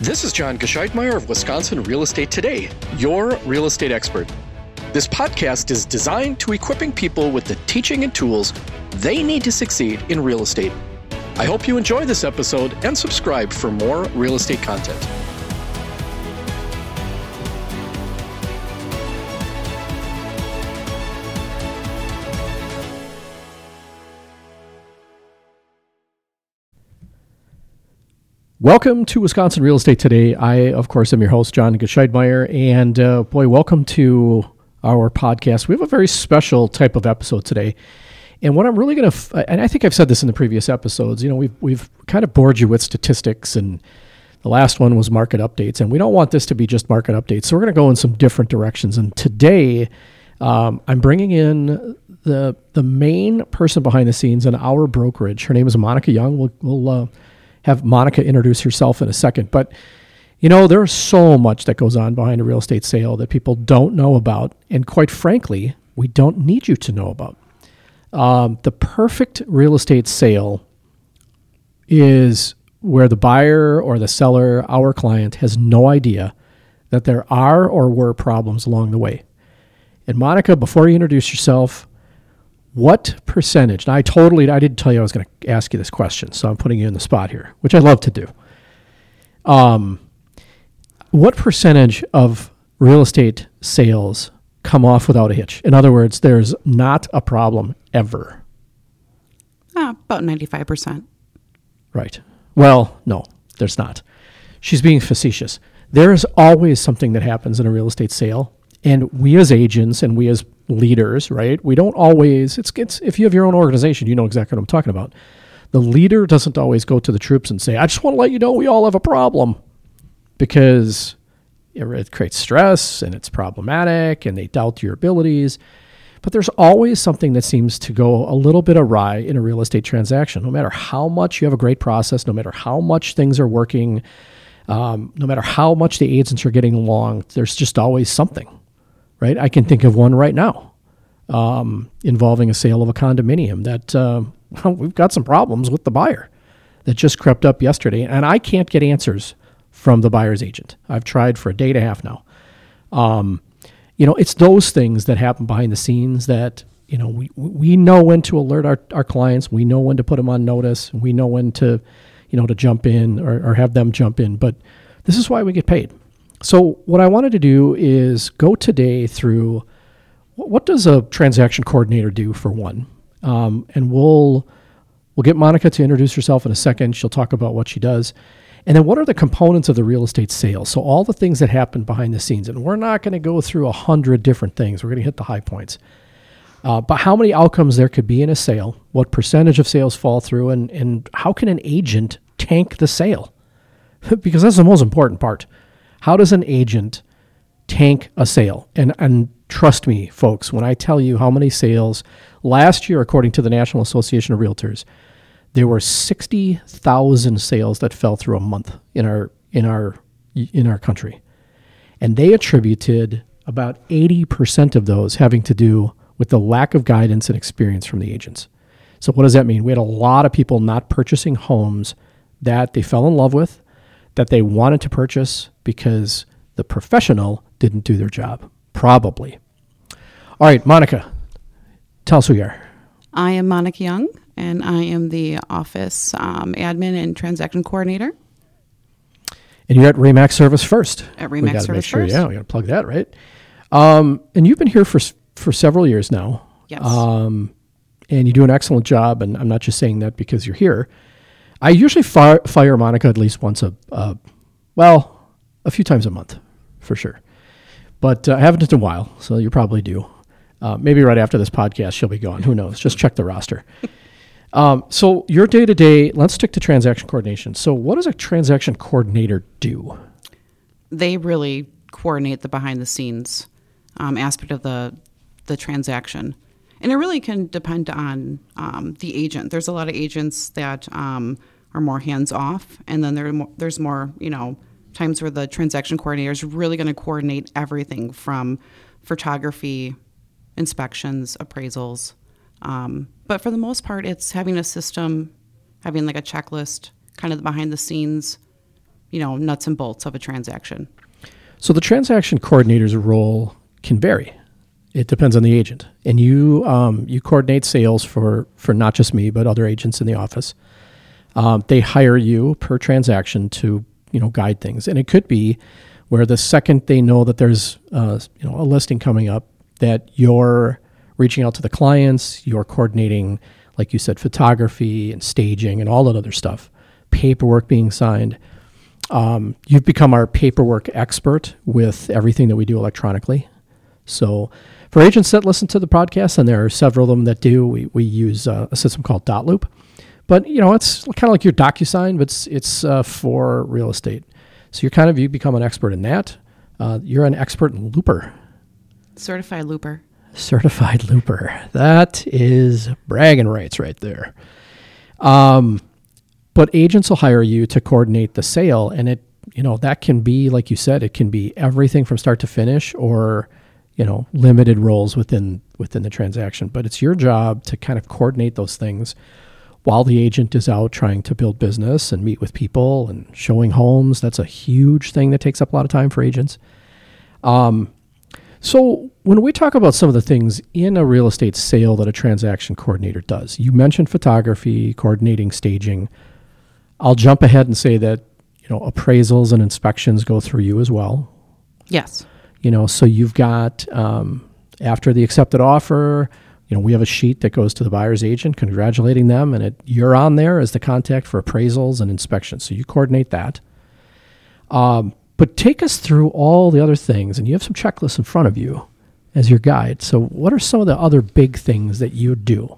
This is John Gescheidmeyer of Wisconsin Real Estate Today, your real estate expert. This podcast is designed to equipping people with the teaching and tools they need to succeed in real estate. I hope you enjoy this episode and subscribe for more real estate content. Welcome to Wisconsin Real Estate Today. I, of course, am your host, John Gescheidmeyer. And uh, boy, welcome to our podcast. We have a very special type of episode today. And what I'm really going to, f- and I think I've said this in the previous episodes, you know, we've, we've kind of bored you with statistics, and the last one was market updates. And we don't want this to be just market updates. So we're going to go in some different directions. And today, um, I'm bringing in the the main person behind the scenes in our brokerage. Her name is Monica Young. We'll, we'll uh, have Monica introduce herself in a second. But, you know, there's so much that goes on behind a real estate sale that people don't know about. And quite frankly, we don't need you to know about. Um, the perfect real estate sale is where the buyer or the seller, our client, has no idea that there are or were problems along the way. And Monica, before you introduce yourself, what percentage? Now, I totally, I didn't tell you I was going to ask you this question, so I'm putting you in the spot here, which I love to do. Um, what percentage of real estate sales come off without a hitch? In other words, there's not a problem ever. Uh, about 95%. Right. Well, no, there's not. She's being facetious. There is always something that happens in a real estate sale. And we as agents and we as leaders, right? We don't always, it's, it's, if you have your own organization, you know exactly what I'm talking about. The leader doesn't always go to the troops and say, I just want to let you know we all have a problem because it creates stress and it's problematic and they doubt your abilities. But there's always something that seems to go a little bit awry in a real estate transaction. No matter how much you have a great process, no matter how much things are working, um, no matter how much the agents are getting along, there's just always something, right? I can think of one right now um, involving a sale of a condominium that uh, well, we've got some problems with the buyer that just crept up yesterday, and I can't get answers from the buyer's agent. I've tried for a day and a half now. Um, you know, it's those things that happen behind the scenes that you know we we know when to alert our, our clients. We know when to put them on notice. We know when to you know to jump in or, or have them jump in. But this is why we get paid. So what I wanted to do is go today through what does a transaction coordinator do for one, um, and we'll we'll get Monica to introduce herself in a second. She'll talk about what she does. And then what are the components of the real estate sale? So all the things that happen behind the scenes. And we're not going to go through a hundred different things. We're going to hit the high points. Uh, but how many outcomes there could be in a sale? What percentage of sales fall through? And, and how can an agent tank the sale? because that's the most important part. How does an agent tank a sale? And, and trust me, folks, when I tell you how many sales last year, according to the National Association of Realtors, there were 60,000 sales that fell through a month in our in our in our country. And they attributed about 80% of those having to do with the lack of guidance and experience from the agents. So what does that mean? We had a lot of people not purchasing homes that they fell in love with, that they wanted to purchase because the professional didn't do their job. Probably. All right, Monica, tell us who you are. I am Monica Young, and I am the office um, admin and transaction coordinator. And you're at Remax Service First. At Remax we gotta Service make sure, First. Yeah, we got to plug that, right? Um, and you've been here for for several years now. Yes. Um, and you do an excellent job. And I'm not just saying that because you're here. I usually fire, fire Monica at least once a, uh, well, a few times a month, for sure. But uh, I haven't in a while, so you probably do. Uh, maybe right after this podcast, she'll be gone. Who knows? Just check the roster. Um, so your day to day, let's stick to transaction coordination. So what does a transaction coordinator do? They really coordinate the behind the scenes um, aspect of the the transaction, and it really can depend on um, the agent. There's a lot of agents that um, are more hands off, and then there there's more you know times where the transaction coordinator is really going to coordinate everything from photography, inspections, appraisals. Um, but for the most part, it's having a system, having like a checklist, kind of behind the scenes, you know, nuts and bolts of a transaction. So the transaction coordinator's role can vary. It depends on the agent, and you um, you coordinate sales for for not just me but other agents in the office. Um, they hire you per transaction to you know guide things, and it could be where the second they know that there's uh, you know a listing coming up, that you're reaching out to the clients, you're coordinating, like you said, photography and staging and all that other stuff, paperwork being signed. Um, you've become our paperwork expert with everything that we do electronically. So, for agents that listen to the podcast, and there are several of them that do, we, we use uh, a system called Dotloop. But you know, it's kind of like your DocuSign, but it's it's uh, for real estate. So you're kind of you become an expert in that. Uh, you're an expert looper, Certified looper. certified looper. That is bragging rights right there. Um, but agents will hire you to coordinate the sale, and it you know that can be like you said, it can be everything from start to finish, or you know limited roles within within the transaction. But it's your job to kind of coordinate those things while the agent is out trying to build business and meet with people and showing homes. That's a huge thing that takes up a lot of time for agents. Um, so when we talk about some of the things in a real estate sale that a transaction coordinator does, you mentioned photography, coordinating staging. I'll jump ahead and say that you know appraisals and inspections go through you as well. Yes. You know, so you've got um, after the accepted offer, you know, we have a sheet that goes to the buyer's agent congratulating them, and it, you're on there as the contact for appraisals and inspections. So you coordinate that. Um, but take us through all the other things, and you have some checklists in front of you as your guide. So, what are some of the other big things that you do?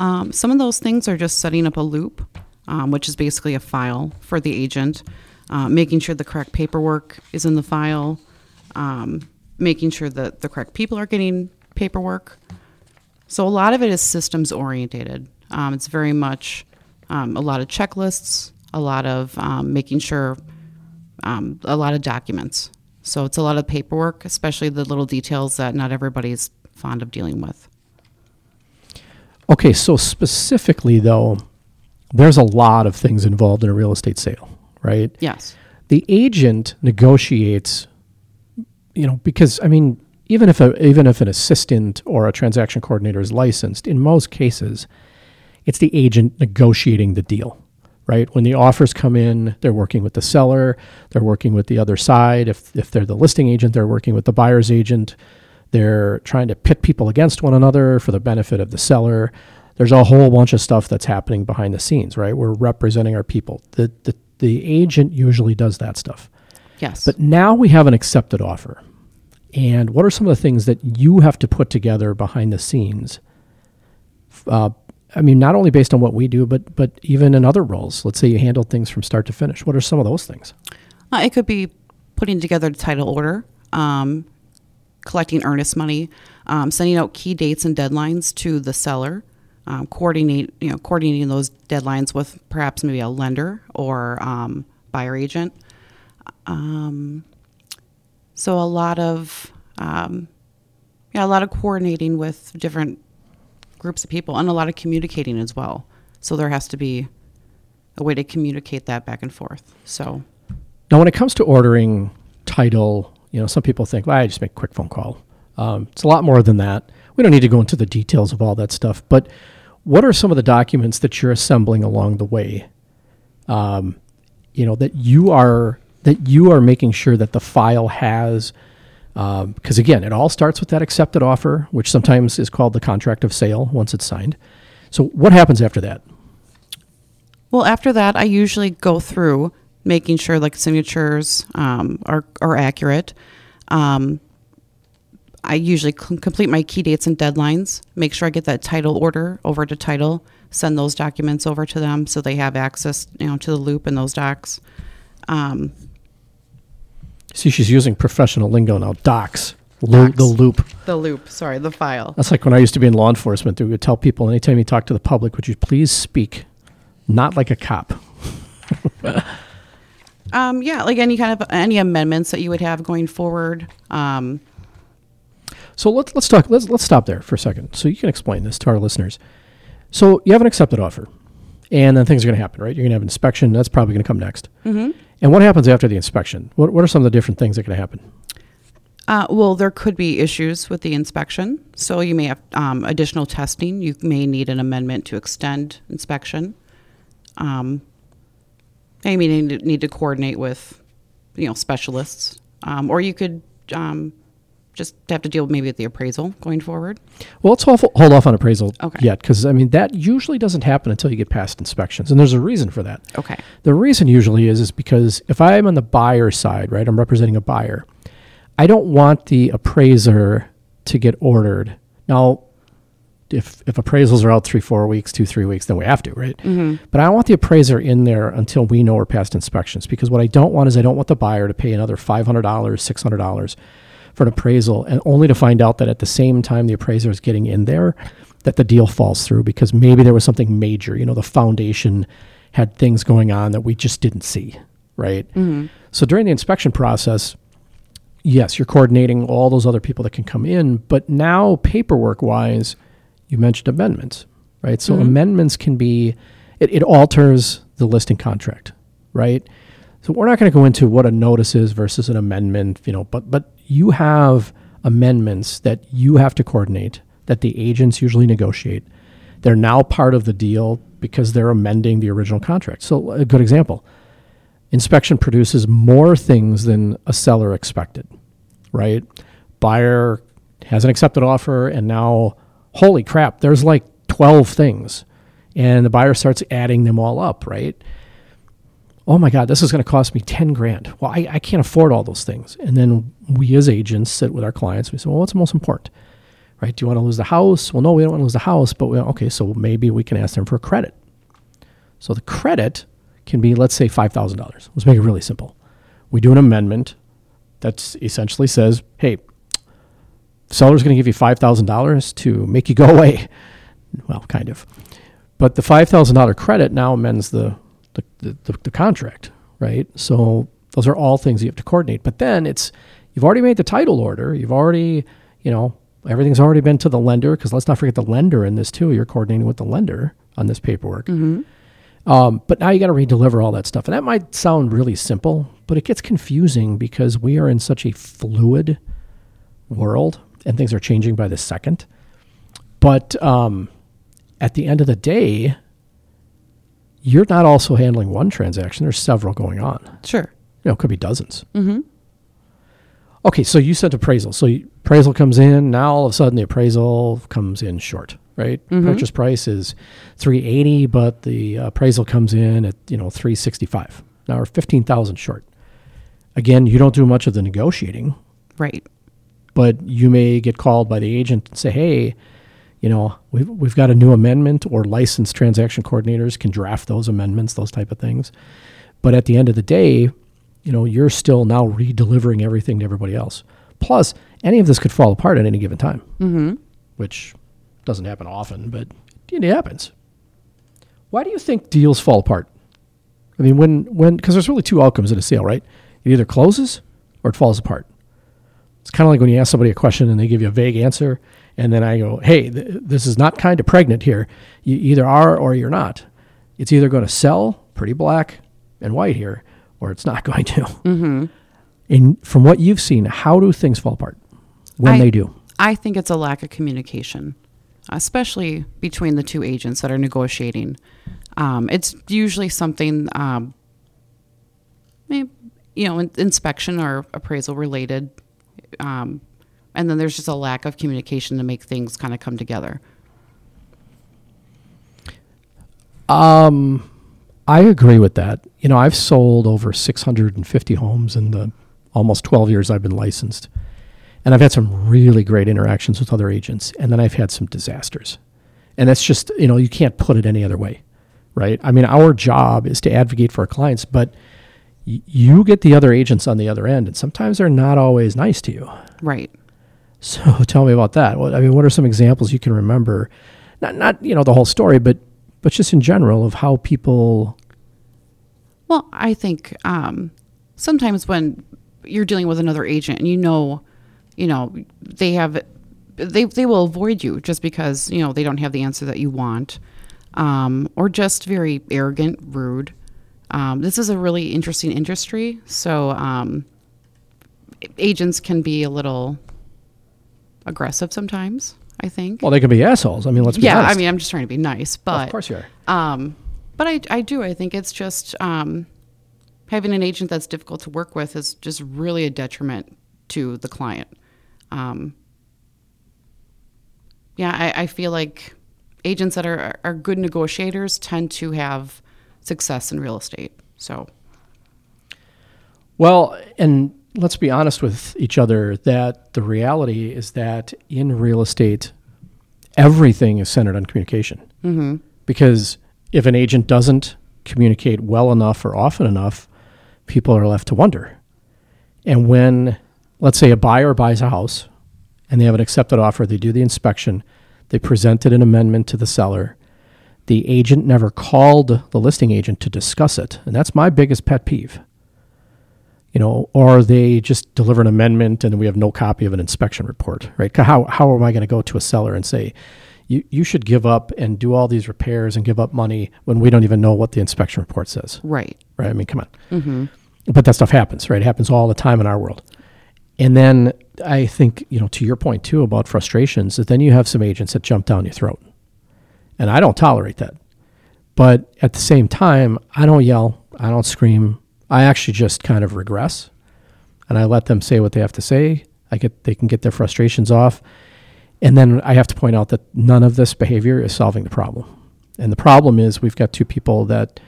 Um, some of those things are just setting up a loop, um, which is basically a file for the agent, uh, making sure the correct paperwork is in the file, um, making sure that the correct people are getting paperwork. So a lot of it is systems orientated. Um, it's very much um, a lot of checklists, a lot of um, making sure, um, a lot of documents. So it's a lot of paperwork, especially the little details that not everybody's fond of dealing with. Okay, so specifically though, there's a lot of things involved in a real estate sale, right? Yes. the agent negotiates you know because i mean even if a, even if an assistant or a transaction coordinator is licensed in most cases it's the agent negotiating the deal right? When the offers come in they're working with the seller they're working with the other side. If if they're the listing agent they're working with the buyer's agent. They're trying to pit people against one another for the benefit of the seller. There's a whole bunch of stuff that's happening behind the scenes right? We're representing our people. The the, the agent usually does that stuff. Yes. but now we have an accepted offer. And what are some of the things that you have to put together behind the scenes? Uh, I mean, not only based on what we do, but but even in other roles. Let's say you handle things from start to finish. What are some of those things? Uh, it could be putting together the title order, um, collecting earnest money, um, sending out key dates and deadlines to the seller, um, coordinate you know coordinating those deadlines with perhaps maybe a lender or um, buyer agent. Um, so a lot of um, yeah, a lot of coordinating with different groups of people and a lot of communicating as well. So there has to be a way to communicate that back and forth. So. Now, when it comes to ordering title, you know, some people think, well, I just make a quick phone call. Um, it's a lot more than that. We don't need to go into the details of all that stuff. But what are some of the documents that you're assembling along the way? Um, you know, that you are that you are making sure that the file has. Because again, it all starts with that accepted offer, which sometimes is called the contract of sale once it's signed. So, what happens after that? Well, after that, I usually go through making sure like signatures um, are are accurate. Um, I usually c- complete my key dates and deadlines. Make sure I get that title order over to title. Send those documents over to them so they have access, you know, to the loop and those docs. See, she's using professional lingo now. Docs, Lo- Docs. the loop. the loop, sorry, the file. That's like when I used to be in law enforcement. We would tell people anytime you talk to the public, would you please speak, not like a cop. Um, yeah, like any kind of any amendments that you would have going forward. Um, So let's let's talk. Let's let's stop there for a second, so you can explain this to our listeners. So you have an accepted offer, and then things are going to happen, right? You're going to have inspection. That's probably going to come next. mhm. And what happens after the inspection? What, what are some of the different things that can happen? Uh, well, there could be issues with the inspection. So you may have um, additional testing. You may need an amendment to extend inspection. Um, I may need to, need to coordinate with, you know, specialists. Um, or you could um, just have to deal maybe with the appraisal going forward. Well, let's hold, hold off on appraisal Okay. yet, because I mean that usually doesn't happen until you get past inspections, and there's a reason for that. Okay. The reason usually is is because if I'm on the buyer side, right, I'm representing a buyer. I don't want the appraiser to get ordered. Now, if if appraisals are out three, four weeks, two, three weeks, then we have to, right? Mm-hmm. But I don't want the appraiser in there until we know we're past inspections because what I don't want is I don't want the buyer to pay another five hundred dollars, six hundred dollars for an appraisal, and only to find out that at the same time the appraiser is getting in there, that the deal falls through because maybe there was something major. You know, the foundation had things going on that we just didn't see, right? Mm-hmm. So during the inspection process, yes, you're coordinating all those other people that can come in, but now paperwork wise, you mentioned amendments, right? So mm-hmm. amendments can be, it, it alters the listing contract, right? So we're not going to go into what a notice is versus an amendment, you know, but but you have amendments that you have to coordinate that the agents usually negotiate. They're now part of the deal because they're amending the original contract. So a good example, inspection produces more things than a seller expected, right? Buyer has an accepted offer and now holy crap, there's like 12 things. And the buyer starts adding them all up, right? Oh my God, this is going to cost me 10 grand. Well, I, I can't afford all those things. And then we as agents sit with our clients. We say, well, what's most important? Right? Do you want to lose the house? Well, no, we don't want to lose the house, but we, okay, so maybe we can ask them for a credit. So the credit can be, let's say, $5,000. Let's make it really simple. We do an amendment that essentially says, hey, seller's going to give you $5,000 to make you go away. Well, kind of. But the $5,000 credit now amends the, the, the, the, contract, right? So those are all things you have to coordinate. But then it's, you've already made the title order. You've already, you know, everything's already been to the lender because let's not forget the lender in this too. You're coordinating with the lender on this paperwork. Um, but now you got to redeliver all that stuff. And that might sound really simple, but it gets confusing because we are in such a fluid world and things are changing by the second. But um, at the end of the day, you're not also handling one transaction. There's several going on. Sure. You know, it could be dozens. Mm-hmm. Okay, so you sent appraisal. So you, appraisal comes in. Now all of a sudden the appraisal comes in short, right? Purchase price is 380, but the appraisal comes in at you know 365. Now we're 15,000 short. Again, you don't do much of the negotiating, Right. but you may get called by the agent and say, "Hey, you know, we've we've got a new amendment, or licensed transaction coordinators can draft those amendments, those type of things." But at the end of the day, you know, you're still now re-delivering everything to everybody else. Plus, any of this could fall apart at any given time, mm-hmm. which doesn't happen often, but it happens. Why do you think deals fall apart? I mean, when when because there's really two outcomes in a sale, right? It either closes or it falls apart. It's kind of like when you ask somebody a question and they give you a vague answer, and then I go, "Hey, th- this is not kind of pregnant here. You either are or you're not. It's either going to sell, pretty black and white here, or it's not going to." Mm-hmm. And from what you've seen, how do things fall apart when I- they do? I think it's a lack of communication, especially between the two agents that are negotiating. Um, it's usually something, um, maybe, you know, in- inspection or appraisal related. Um, and then there's just a lack of communication to make things kind of come together. Um, I agree with that. You know, I've sold over 650 homes in the almost 12 years I've been licensed. And I've had some really great interactions with other agents. And then I've had some disasters. And that's just, you know, you can't put it any other way, right? I mean, our job is to advocate for our clients, but y- you get the other agents on the other end, and sometimes they're not always nice to you. Right. So tell me about that. What, I mean, what are some examples you can remember? Not, not you know, the whole story, but but just in general of how people Well, I think um, sometimes when you're dealing with another agent and you know, you know, they have, they they will avoid you just because you know they don't have the answer that you want, um, or just very arrogant, rude. Um, this is a really interesting industry, so um, agents can be a little aggressive sometimes. I think. Well, they can be assholes. I mean, let's be honest. yeah, honest. I mean, I'm just trying to be nice, but of course you are. um, but I, I do. I think it's just um, having an agent that's difficult to work with is just really a detriment to the client. Um, yeah, I, I feel like agents that are, are good negotiators tend to have success in real estate. So, Well, and let's be honest with each other that the reality is that in real estate, everything is centered on communication. Mm-hmm. Because if an agent doesn't communicate well enough or often enough, people are left to wonder. And when, let's say, a buyer buys a house and they have an accepted offer, they do the inspection, they presented an amendment to the seller. The agent never called the listing agent to discuss it. And that's my biggest pet peeve you know, or they just deliver an amendment and we have no copy of an inspection report, right? How, how am I going to go to a seller and say, you, you should give up and do all these repairs and give up money when we don't even know what the inspection report says, right. right? I mean, come on. Mm-hmm. But that stuff happens, right? It happens all the time in our world. And then I think, you know, to your point too about frustrations, that then you have some agents that jump down your throat. And I don't tolerate that. But at the same time, I don't yell, I don't scream. I actually just kind of regress and I let them say what they have to say. I get they can get their frustrations off. And then I have to point out that none of this behavior is solving the problem. And the problem is we've got two people that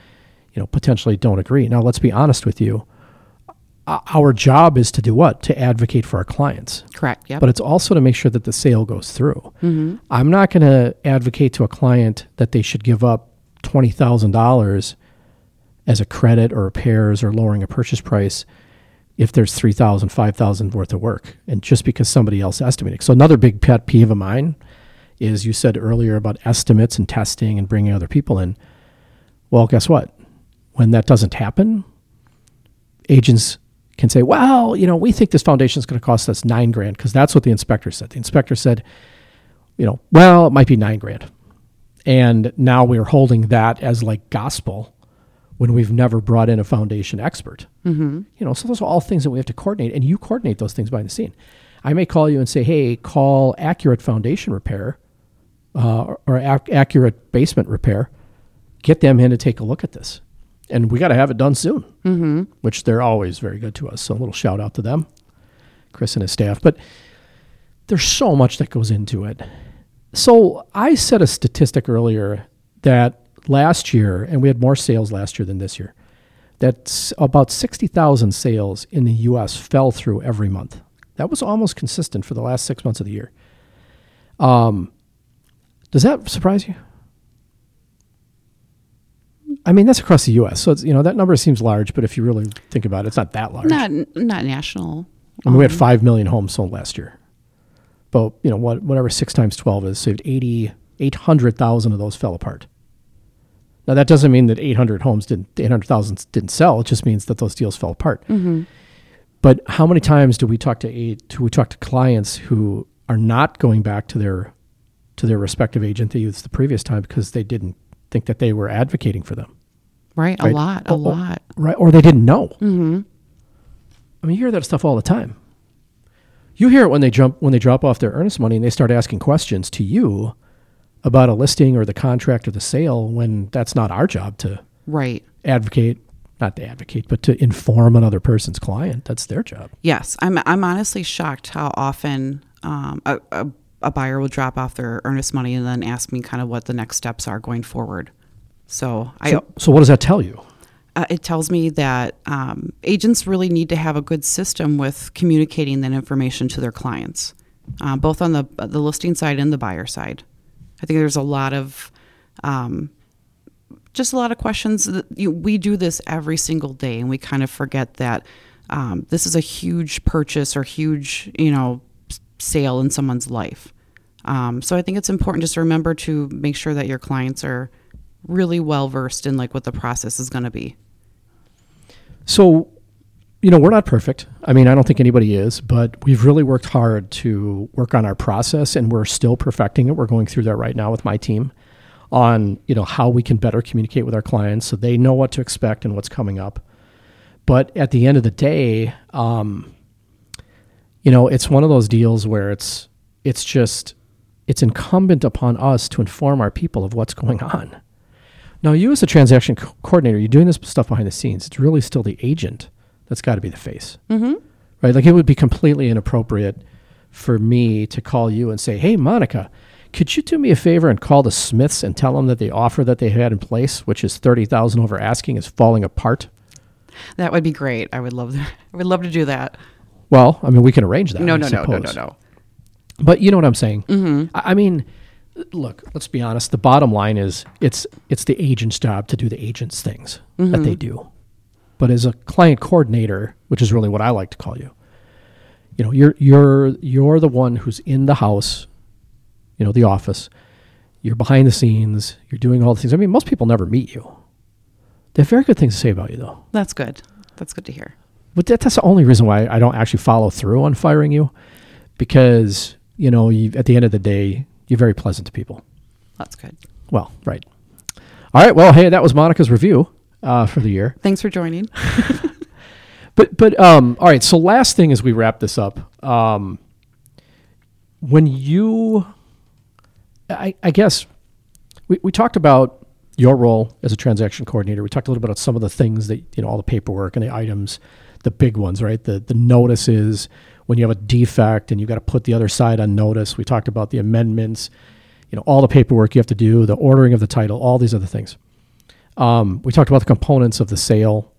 you know potentially don't agree. Now let's be honest with you. Our job is to do what? To advocate for our clients Correct. Yeah. but it's also to make sure that the sale goes through. Mm-hmm. I'm not going to advocate to a client that they should give up twenty thousand dollars as a credit or repairs or lowering a purchase price if there's three thousand, five thousand worth of work, and just because somebody else estimated. So another big pet peeve of mine is you said earlier about estimates and testing and bringing other people in. Well, guess what? When that doesn't happen, agents can say, well, you know, we think this foundation is going to cost us nine grand because that's what the inspector said. The inspector said, you know, well, it might be nine grand. And now we're holding that as like gospel when we've never brought in a foundation expert. Mm-hmm. You know, so those are all things that we have to coordinate, and you coordinate those things behind the scene. I may call you and say, hey, call Accurate Foundation Repair uh, or ac- Accurate Basement Repair. Get them in to take a look at this. And we got to have it done soon, mm-hmm. which they're always very good to us. So a little shout out to them, Chris and his staff. But there's so much that goes into it. So I said a statistic earlier that last year, and we had more sales last year than this year, that about 60,000 sales in the U.S. fell through every month. That was almost consistent for the last six months of the year. Um, does that surprise you? I mean, that's across the U.S., so it's, you know that number seems large, but if you really think about it, it's not that large. not not national. I mean, we had five million homes sold last year. But you know what? Whatever six times twelve is, saved 80, 800,000 of those fell apart. Now that doesn't mean that eight hundred homes didn't, eight hundred thousand didn't sell. It just means that those deals fell apart. But how many times do we talk to eight? Do we talk to clients who are not going back to their to their respective agent they used the previous time because they didn't think that they were advocating for them? Right. A lot. A oh, lot. right? Or they didn't know. Mm-hmm. I mean, you hear that stuff all the time. You hear it when they jump when they drop off their earnest money and they start asking questions to you about a listing or the contract or the sale when that's not our job to Right. advocate, not to advocate, but to inform another person's client. That's their job. Yes, I'm. I'm honestly shocked how often um, a, a, a buyer will drop off their earnest money and then ask me kind of what the next steps are going forward. So, I, So, so what does that tell you? uh, it tells me that um, agents really need to have a good system with communicating that information to their clients, uh, both on the the listing side and the buyer side. I think there's a lot of um, just a lot of questions. You, we do this every single day, and we kind of forget that um, this is a huge purchase or huge, you know, sale in someone's life. Um, so I think it's important just to remember to make sure that your clients are really well versed in like what the process is going to be. So, you know, we're not perfect. I mean, I don't think anybody is, but we've really worked hard to work on our process and we're still perfecting it. We're going through that right now with my team. on you know how we can better communicate with our clients so they know what to expect and what's coming up. But at the end of the day, um, you know, it's one of those deals where it's it's just it's incumbent upon us to inform our people of what's going on. Now, you as a transaction co- coordinator, you're doing this stuff behind the scenes. It's really still the agent that's got to be the face, mm-hmm. right? Like it would be completely inappropriate for me to call you and say, "Hey, Monica, could you do me a favor and call the Smiths and tell them that the offer that they had in place, which is thirty thousand over asking, is falling apart?" That would be great. I would love. I would love to do that. Well, I mean, we can arrange that. No, I no, no, no, no, no. But you know what I'm saying. Mm-hmm. I, I mean, look. Let's be honest. The bottom line is it's it's the agent's job to do the agent's things that they do. But as a client coordinator, which is really what I like to call you, you know, you're you're you're the one who's in the house, you know, the office. You're behind the scenes. You're doing all the things. I mean, most people never meet you. They have very good things to say about you, though. That's good. That's good to hear. But that, that's the only reason why I don't actually follow through on firing you, because you know, you, at the end of the day, you're very pleasant to people. That's good. Well, right. All right. Well, hey, that was Monica's review uh, for the year. Thanks for joining. But but um, all right. So last thing as we wrap this up, um, when you, I, I guess, we, we talked about your role as a transaction coordinator. We talked a little bit about some of the things that you know, all the paperwork and the items, the big ones, right? The the notices when you have a defect and you've got to put the other side on notice. We talked about the amendments, you know, all the paperwork you have to do, the ordering of the title, all these other things. Um, we talked about the components of the sale,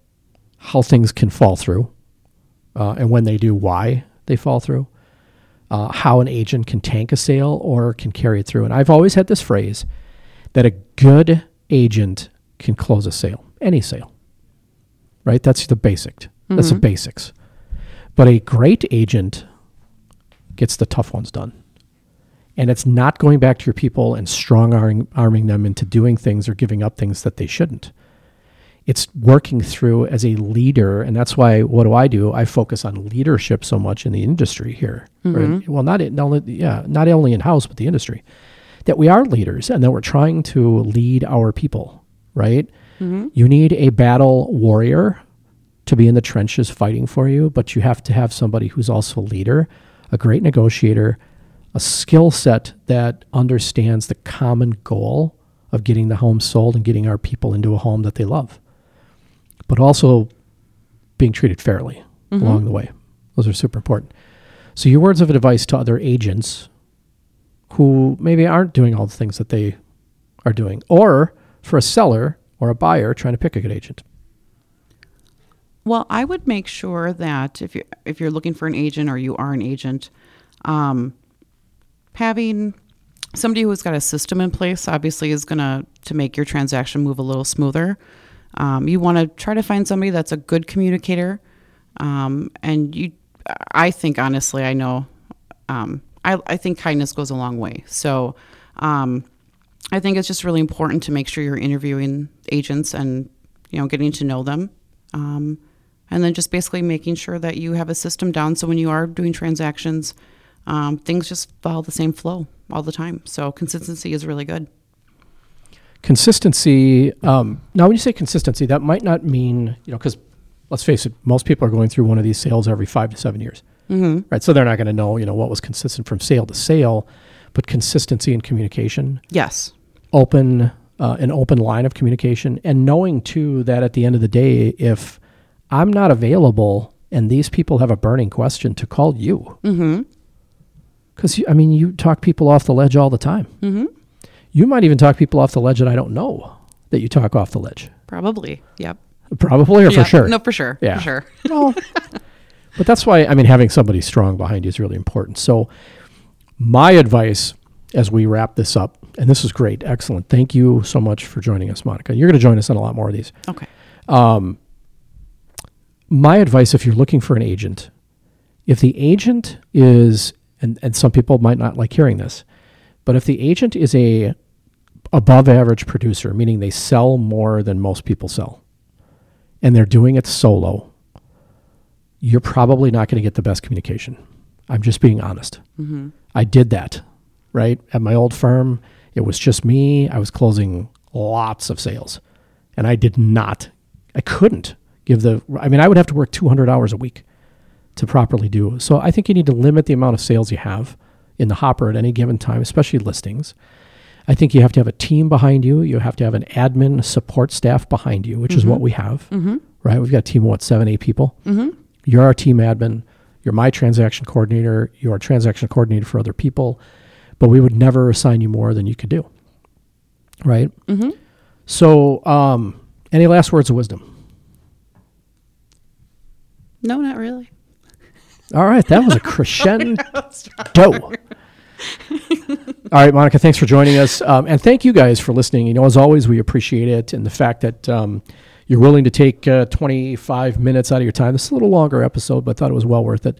how things can fall through, uh, and when they do, why they fall through, uh, how an agent can tank a sale or can carry it through. And I've always had this phrase that a good agent can close a sale, any sale, right? That's the basic. That's the basics. But a great agent gets the tough ones done. And it's not going back to your people and strong arming, arming them into doing things or giving up things that they shouldn't. It's working through as a leader. And that's why, what do I do? I focus on leadership so much in the industry here. Or- mm-hmm. well, not, in, not only, yeah, not only in house, but the industry. That we are leaders and that we're trying to lead our people, right? Mm-hmm. You need a battle warrior to be in the trenches fighting for you, but you have to have somebody who's also a leader, a great negotiator, a skill set that understands the common goal of getting the home sold and getting our people into a home that they love, but also being treated fairly along the way. Those are super important. So, your words of advice to other agents who maybe aren't doing all the things that they are doing, or for a seller or a buyer trying to pick a good agent. Well, I would make sure that if you're if you're looking for an agent or you are an agent, um, having somebody who's got a system in place obviously is gonna to make your transaction move a little smoother. Um, you want to try to find somebody that's a good communicator, um, and you. I think honestly, I know. Um, I I think kindness goes a long way. So. Um, I think it's just really important to make sure you're interviewing agents and you know getting to know them, um, and then just basically making sure that you have a system down so when you are doing transactions, um, things just follow the same flow all the time. So consistency is really good. Consistency. Um, now, when you say consistency, that might not mean you know because let's face it, most people are going through one of these sales every five to seven years, mm-hmm. right? So they're not going to know you know what was consistent from sale to sale, but consistency in communication, Yes. open uh, an open line of communication, and knowing too that at the end of the day, if I'm not available and these people have a burning question, to call you. Mm-hmm. Because I mean, you talk people off the ledge all the time. Mm-hmm. You might even talk people off the ledge that I don't know that you talk off the ledge. Probably. Yep. Probably or for sure. No, for sure. Yeah. For sure. No. but that's why I mean having somebody strong behind you is really important. So my advice as we wrap this up, and this is great, excellent. Thank you so much for joining us, Monica. You're going to join us on a lot more of these. Okay. my advice if you're looking for an agent, if the agent is, and, and some people might not like hearing this, but if the agent is a above average producer, meaning they sell more than most people sell, and they're doing it solo, you're probably not going to get the best communication. I'm just being honest. Mm-hmm. I did that, right? At my old firm, It was just me. I was closing lots of sales, and I did not. I couldn't give the. I mean, I would have to work 200 hours a week to properly do. So I think you need to limit the amount of sales you have in the hopper at any given time, especially listings. I think you have to have a team behind you. You have to have an admin support staff behind you, which is what mm-hmm. we have. Mm-hmm. Right? We've got a team of what seven, eight people. Mm-hmm. You're our team admin. You're my transaction coordinator. You're a transaction coordinator for other people, but we would never assign you more than you could do. Right? So, um, any last words of wisdom? No, not really. All right, that was a crescendo. All right, Monica, thanks for joining us, um, and thank you guys for listening. You know, as always, we appreciate it, and the fact that um, you're willing to take uh, 25 minutes out of your time. This is a little longer episode, but I thought it was well worth it.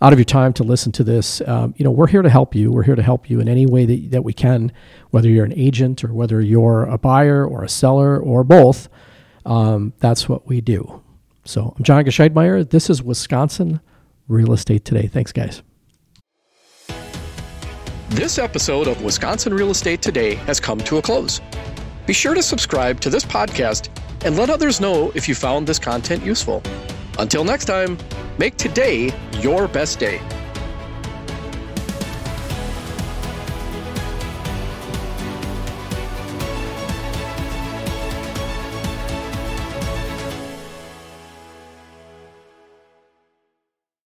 Out of your time to listen to this, um, you know, we're here to help you. We're here to help you in any way that, that we can, whether you're an agent or whether you're a buyer or a seller or both. Um, that's what we do. So I'm John Gescheidmeyer. This is Wisconsin Real Estate Today. Thanks, guys. This episode of Wisconsin Real Estate Today has come to a close. Be sure to subscribe to this podcast and let others know if you found this content useful. Until next time, make today your best day.